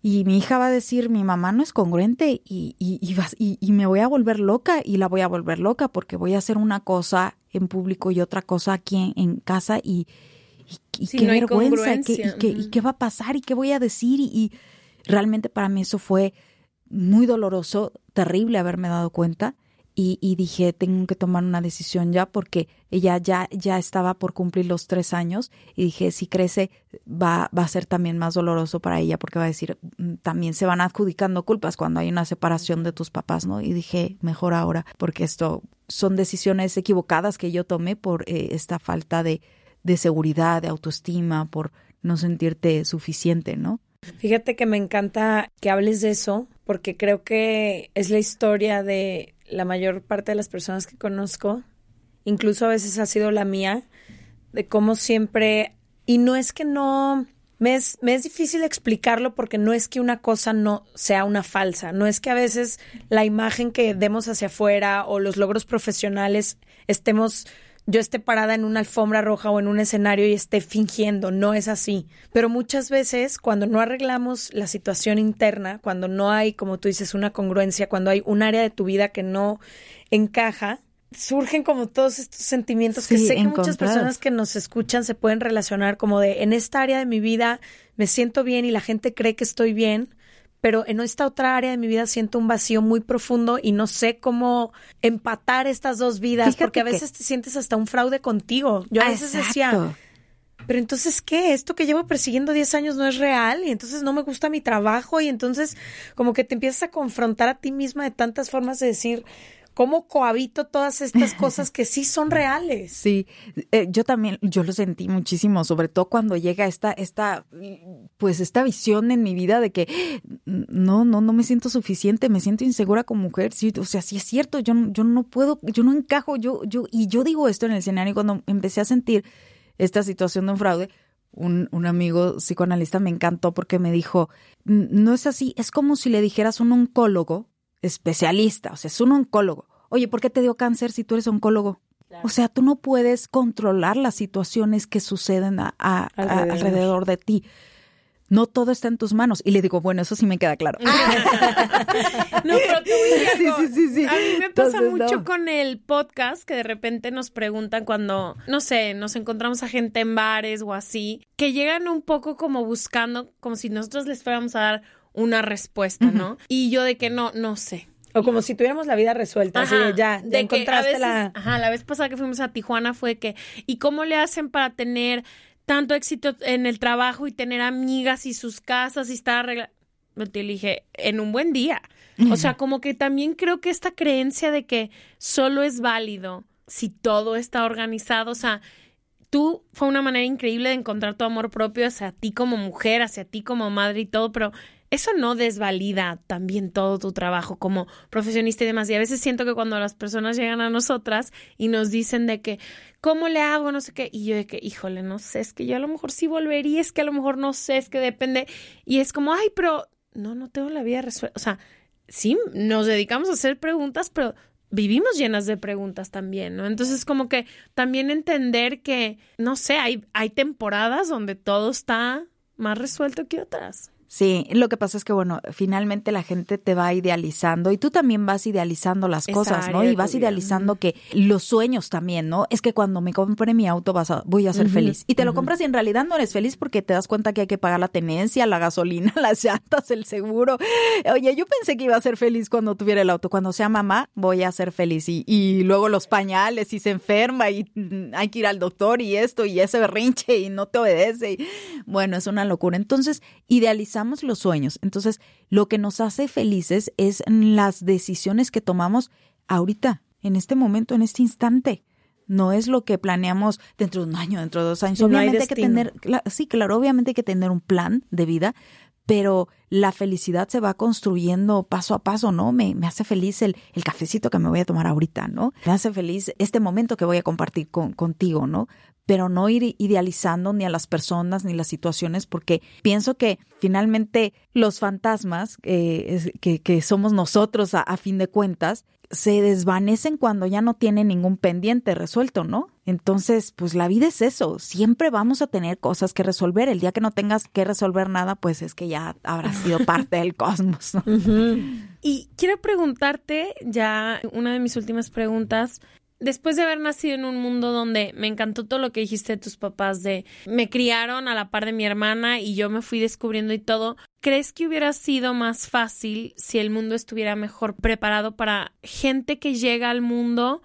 y mi hija va a decir, mi mamá no es congruente y, y, y, vas- y- y me voy a volver loca y la voy a volver loca porque voy a hacer una cosa en público y otra cosa aquí en, en casa y, y, y Sí, qué no vergüenza, ¿qué- congruencia. y, qué, y qué va a pasar y qué voy a decir y, y realmente para mí eso fue muy doloroso, terrible haberme dado cuenta y, y dije, tengo que tomar una decisión ya porque ella ya, ya estaba por cumplir los tres años y dije, si crece va, va a ser también más doloroso para ella porque va a decir, "Mm, también se van adjudicando culpas cuando hay una separación de tus papás, ¿no? Y dije, mejor ahora porque esto son decisiones equivocadas que yo tomé por eh, esta falta de, de seguridad, de autoestima, por no sentirte suficiente, ¿no? Fíjate que me encanta que hables de eso, porque creo que es la historia de la mayor parte de las personas que conozco, incluso a veces ha sido la mía, de cómo siempre, y no es que no, me es, me es difícil explicarlo porque no es que una cosa no sea una falsa, no es que a veces la imagen que demos hacia afuera o los logros profesionales estemos yo esté parada en una alfombra roja o en un escenario y esté fingiendo, no es así. Pero muchas veces cuando no arreglamos la situación interna, cuando no hay, como tú dices, una congruencia, cuando hay un área de tu vida que no encaja, surgen como todos estos sentimientos que sé que muchas personas que nos escuchan se pueden relacionar como de en esta área de mi vida me siento bien y la gente cree que estoy bien, pero en esta otra área de mi vida siento un vacío muy profundo y no sé cómo empatar estas dos vidas, porque a veces te sientes hasta un fraude contigo. Yo a veces decía, pero entonces, ¿qué? Esto que llevo persiguiendo 10 años no es real y entonces no me gusta mi trabajo y entonces como que te empiezas a confrontar a ti misma de tantas formas de decir, ¿cómo cohabito todas estas cosas que sí son reales? Sí, eh, yo también, yo lo sentí muchísimo, sobre todo cuando llega esta, esta, pues esta visión en mi vida de que no, no, no me siento suficiente, me siento insegura como mujer, sí, o sea, sí es cierto, yo, yo no puedo, yo no encajo, yo, yo, y yo digo esto en el escenario cuando empecé a sentir esta situación de un fraude, un, un, amigo psicoanalista me encantó porque me dijo, no es así, es como si le dijeras a un oncólogo especialista, o sea, es un oncólogo, oye, ¿por qué te dio cáncer si tú eres oncólogo? O sea, tú no puedes controlar las situaciones que suceden a, alrededor. de ti. No todo está en tus manos. Y le digo, bueno, eso sí me queda claro. no, pero tú sí, sí, sí, sí, A mí me pasa mucho con el podcast que de repente nos preguntan cuando, no sé, nos encontramos a gente en bares o así, que llegan un poco como buscando, como si nosotros les fuéramos a dar una respuesta, ¿no? Y yo de que no, no sé. O como si tuviéramos la vida resuelta, así de ya, de encontraste la... Ajá, la vez pasada que fuimos a Tijuana fue que, ¿y cómo le hacen para tener tanto éxito en el trabajo y tener amigas y sus casas y estar arreglado. Te dije, en un buen día. O sea, como que también creo que esta creencia de que solo es válido si todo está organizado, o sea, tú fue una manera increíble de encontrar tu amor propio hacia ti como mujer, hacia ti como madre y todo, pero eso no desvalida también todo tu trabajo como profesionista y demás. Y a veces siento que cuando las personas llegan a nosotras y nos dicen de que, ¿cómo le hago? No sé qué. Y yo de que, híjole, no sé, es que yo a lo mejor sí volvería, es que a lo mejor no sé, es que depende. Y es como, ay, pero no, no tengo la vida resuelta. O sea, sí, nos dedicamos a hacer preguntas, pero vivimos llenas de preguntas también, ¿no? Entonces, como que también entender que, no sé, hay, hay temporadas donde todo está más resuelto que otras. Sí, lo que pasa es que, bueno, finalmente la gente te va idealizando y tú también vas idealizando las cosas, ¿no? Y vas idealizando que los sueños también, ¿no? Es que cuando me compre mi auto vas a, voy a ser feliz. Y te lo compras y en realidad no eres feliz porque te das cuenta que hay que pagar la tenencia, la gasolina, las llantas, el seguro. Oye, yo pensé que iba a ser feliz cuando tuviera el auto. Cuando sea mamá, voy a ser feliz. Y, y luego los pañales y se enferma y mm, hay que ir al doctor y esto y ese berrinche y no te obedece. Y, bueno, es una locura. Entonces, idealizamos los sueños. Entonces, lo que nos hace felices es las decisiones que tomamos ahorita, en este momento, en este instante. No es lo que planeamos dentro de un año, dentro de dos años. obviamente hay, que tener, sí, claro, obviamente hay que tener un plan de vida, pero la felicidad se va construyendo paso a paso, ¿no? Me, me hace feliz el, el, cafecito que me voy a tomar ahorita, ¿no? Me hace feliz este momento que voy a compartir con, contigo, ¿no? pero no ir idealizando ni a las personas ni las situaciones, porque pienso que finalmente los fantasmas, eh, que, que, somos nosotros a, fin de cuentas, se desvanecen cuando ya no tienen ningún pendiente resuelto, ¿no? Entonces, pues la vida es eso, siempre vamos a tener cosas que resolver. El día que no tengas que resolver nada, pues es que ya habrá sido parte del cosmos. Y quiero preguntarte ya una de mis últimas preguntas después de haber nacido en un mundo donde me encantó todo lo que dijiste de tus papás, de me criaron a la par de mi hermana y yo me fui descubriendo y todo, ¿crees que hubiera sido más fácil si el mundo estuviera mejor preparado para gente que llega al mundo?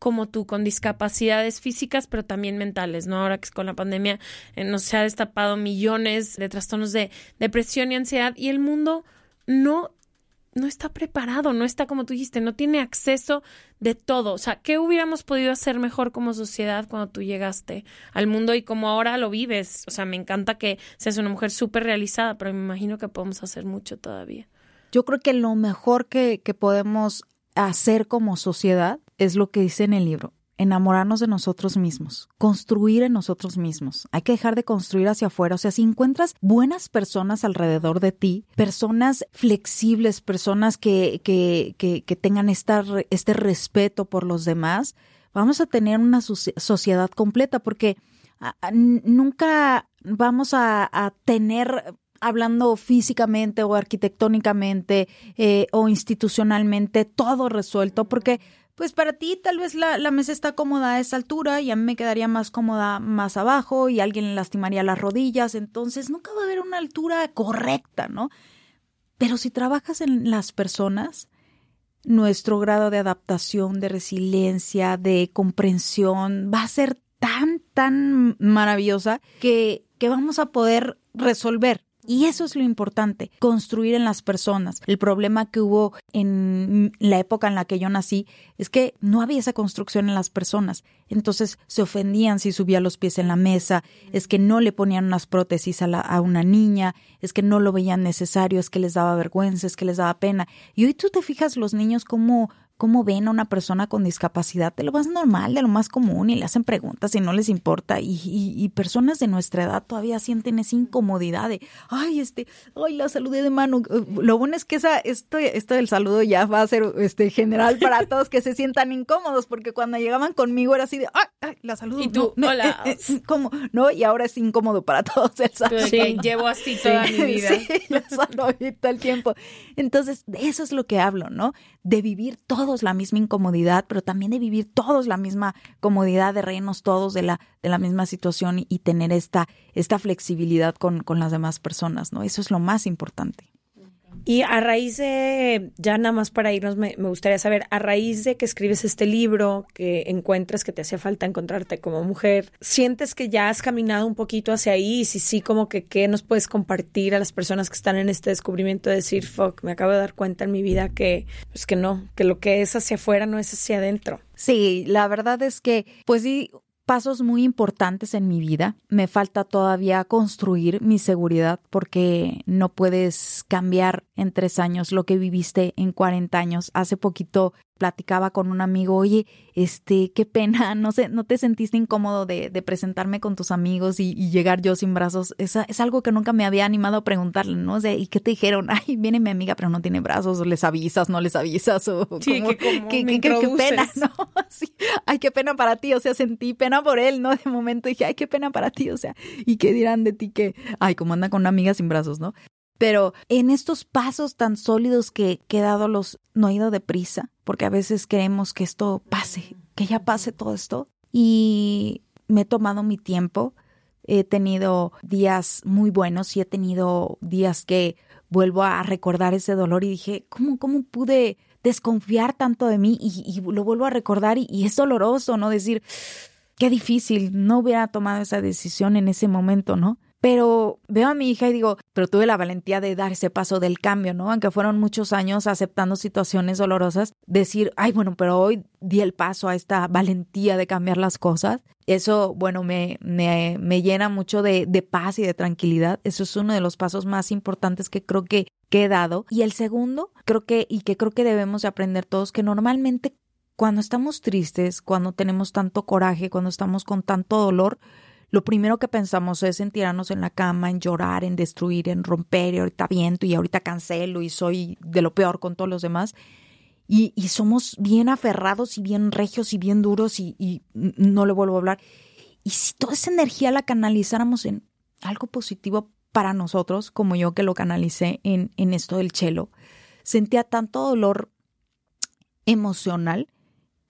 Como tú, con discapacidades físicas, pero también mentales, ¿no? Ahora que con la pandemia eh, nos se ha destapado millones de trastornos de depresión y ansiedad y el mundo no no está preparado, no está como tú dijiste, no tiene acceso de todo. O sea, ¿qué hubiéramos podido hacer mejor como sociedad cuando tú llegaste al mundo y como ahora lo vives? O sea, me encanta que seas una mujer súper realizada, pero me imagino que podemos hacer mucho todavía. Yo creo que lo mejor que, que podemos hacer como sociedad es lo que dice en el libro, enamorarnos de nosotros mismos, construir en nosotros mismos. Hay que dejar de construir hacia afuera. O sea, si encuentras buenas personas alrededor de ti, personas flexibles, personas que, que, que, tengan esta, este respeto por los demás, vamos a tener una sociedad completa porque nunca vamos a, tener hablando físicamente o arquitectónicamente eh, o institucionalmente todo resuelto porque pues para ti tal vez la, la, mesa está cómoda a esa altura y a mí me quedaría más cómoda más abajo y alguien lastimaría las rodillas, entonces nunca va a haber una altura correcta, ¿no? Pero si trabajas en las personas, nuestro grado de adaptación, de resiliencia, de comprensión va a ser tan, tan maravillosa que, que vamos a poder resolver y eso es lo importante, construir en las personas. El problema que hubo en la época en la que yo nací es que no había esa construcción en las personas. Entonces se ofendían si subía los pies en la mesa, es que no le ponían unas prótesis a, una niña, es que no lo veían necesario, es que les daba vergüenza, es que les daba pena. Y hoy tú te fijas los niños como cómo ven a una persona con discapacidad de lo más normal, de lo más común y le hacen preguntas y no les importa. Y, y, personas de nuestra edad todavía sienten esa incomodidad de, ay, este, ay, la saludé de mano. Lo bueno es que esa, esto, esto del saludo ya va a ser este, general para todos que se sientan incómodos, porque cuando llegaban conmigo era así de, ay, la saludo. Y tú, hola. Eh, eh, ¿Cómo? No, y ahora es incómodo para todos el saludo. Sí, llevo así toda mi vida. Sí, yo saludo todo el tiempo. Entonces, de eso es lo que hablo, ¿no? De vivir todo la misma incomodidad, pero también de vivir todos la misma comodidad, de reírnos todos de la, de la misma situación y, tener esta, esta flexibilidad con, con las demás personas, ¿no? Eso es lo más importante. Y a raíz de, ya nada más para irnos, me, gustaría saber, a raíz de que escribes este libro, que encuentras que te hacía falta encontrarte como mujer, ¿sientes que ya has caminado un poquito hacia ahí? Y si sí, como que qué nos puedes compartir a las personas que están en este descubrimiento de decir, fuck, me acabo de dar cuenta en mi vida que, pues que no, que lo que es hacia afuera no es hacia adentro. Sí, la verdad es que, pues sí, pasos muy importantes en mi vida. Me falta todavía construir mi seguridad porque no puedes cambiar en tres años lo que viviste en 40 años. Hace poquito platicaba con un amigo, oye, este, qué pena, no sé, no te sentiste incómodo de, de presentarme con tus amigos y, llegar yo sin brazos. Es, es, algo que nunca me había animado a preguntarle, ¿no? O ¿y qué te dijeron? Ay, viene mi amiga, pero no tiene brazos, o les avisas, no les avisas, o sí, que qué, qué, pena, ¿no? Sí. Ay, qué pena para ti, o sea, sentí pena por él, ¿no? De momento dije, ay, qué pena para ti, o sea, ¿y qué dirán de ti que, ay, como anda con una amiga sin brazos, ¿no? Pero en estos pasos tan sólidos que, he dado los, no he ido deprisa, porque a veces queremos que esto pase, que ya pase todo esto. Y me he tomado mi tiempo. He tenido días muy buenos y he tenido días que vuelvo a recordar ese dolor y dije, ¿cómo, cómo pude desconfiar tanto de mí? Y, lo vuelvo a recordar y, y, es doloroso, ¿no? Decir, qué difícil, no hubiera tomado esa decisión en ese momento, ¿no? Pero veo a mi hija y digo, pero tuve la valentía de dar ese paso del cambio, ¿no? Aunque fueron muchos años aceptando situaciones dolorosas, decir, ay, bueno, pero hoy di el paso a esta valentía de cambiar las cosas. Eso, bueno, me, me, me llena mucho de, de paz y de tranquilidad. Eso es uno de los pasos más importantes que creo que, que he dado. Y el segundo, creo que, y que creo que debemos de aprender todos, que normalmente cuando estamos tristes, cuando tenemos tanto coraje, cuando estamos con tanto dolor, lo primero que pensamos es en tirarnos en la cama, en llorar, en destruir, en romper, y ahorita viento y ahorita cancelo y soy de lo peor con todos los demás. Y, somos bien aferrados y bien regios y bien duros y, no le vuelvo a hablar. Y si toda esa energía la canalizáramos en algo positivo para nosotros, como yo que lo canalicé en, en esto del chelo, sentía tanto dolor emocional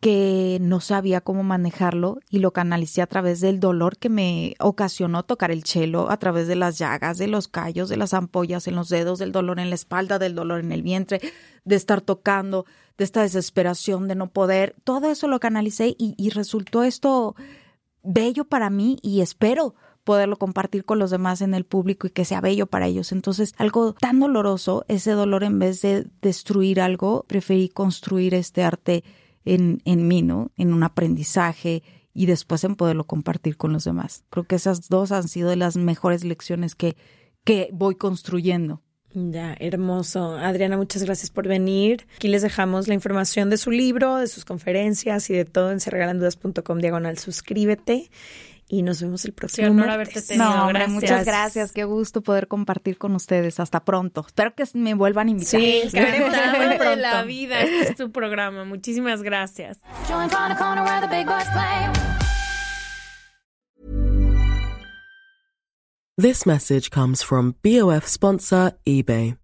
que no sabía cómo manejarlo y lo canalicé a través del dolor que me ocasionó tocar el chelo, a través de las llagas, de los callos, de las ampollas en los dedos, del dolor en la espalda, del dolor en el vientre, de estar tocando, de esta desesperación de no poder. Todo eso lo canalicé y, y resultó esto bello para mí y espero poderlo compartir con los demás en el público y que sea bello para ellos. Entonces, algo tan doloroso, ese dolor en vez de destruir algo, preferí construir este arte en, en mí, ¿no? En un aprendizaje y después en poderlo compartir con los demás. Creo que esas dos han sido las mejores lecciones que, que voy construyendo. Ya, hermoso. Adriana, muchas gracias por venir. Aquí les dejamos la información de su libro, de sus conferencias y de todo en serregalandudas.com diagonal. Suscríbete y nos vemos el próximo Qué honor haberte tenido. No, muchas gracias. Qué gusto poder compartir con ustedes. Hasta pronto. Espero que me vuelvan a invitar. Sí, esperemos de la vida. Este es tu programa. Muchísimas gracias. This message comes from BOF sponsor eBay.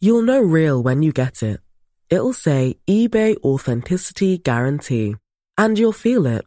You'll know real when you get it. It'll say eBay Authenticity Guarantee. And you'll feel it.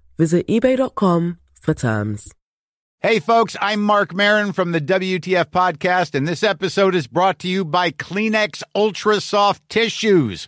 Visit eBay.com for terms. Hey, folks, I'm Mark Marin from the WTF Podcast, and this episode is brought to you by Kleenex Ultra Soft Tissues,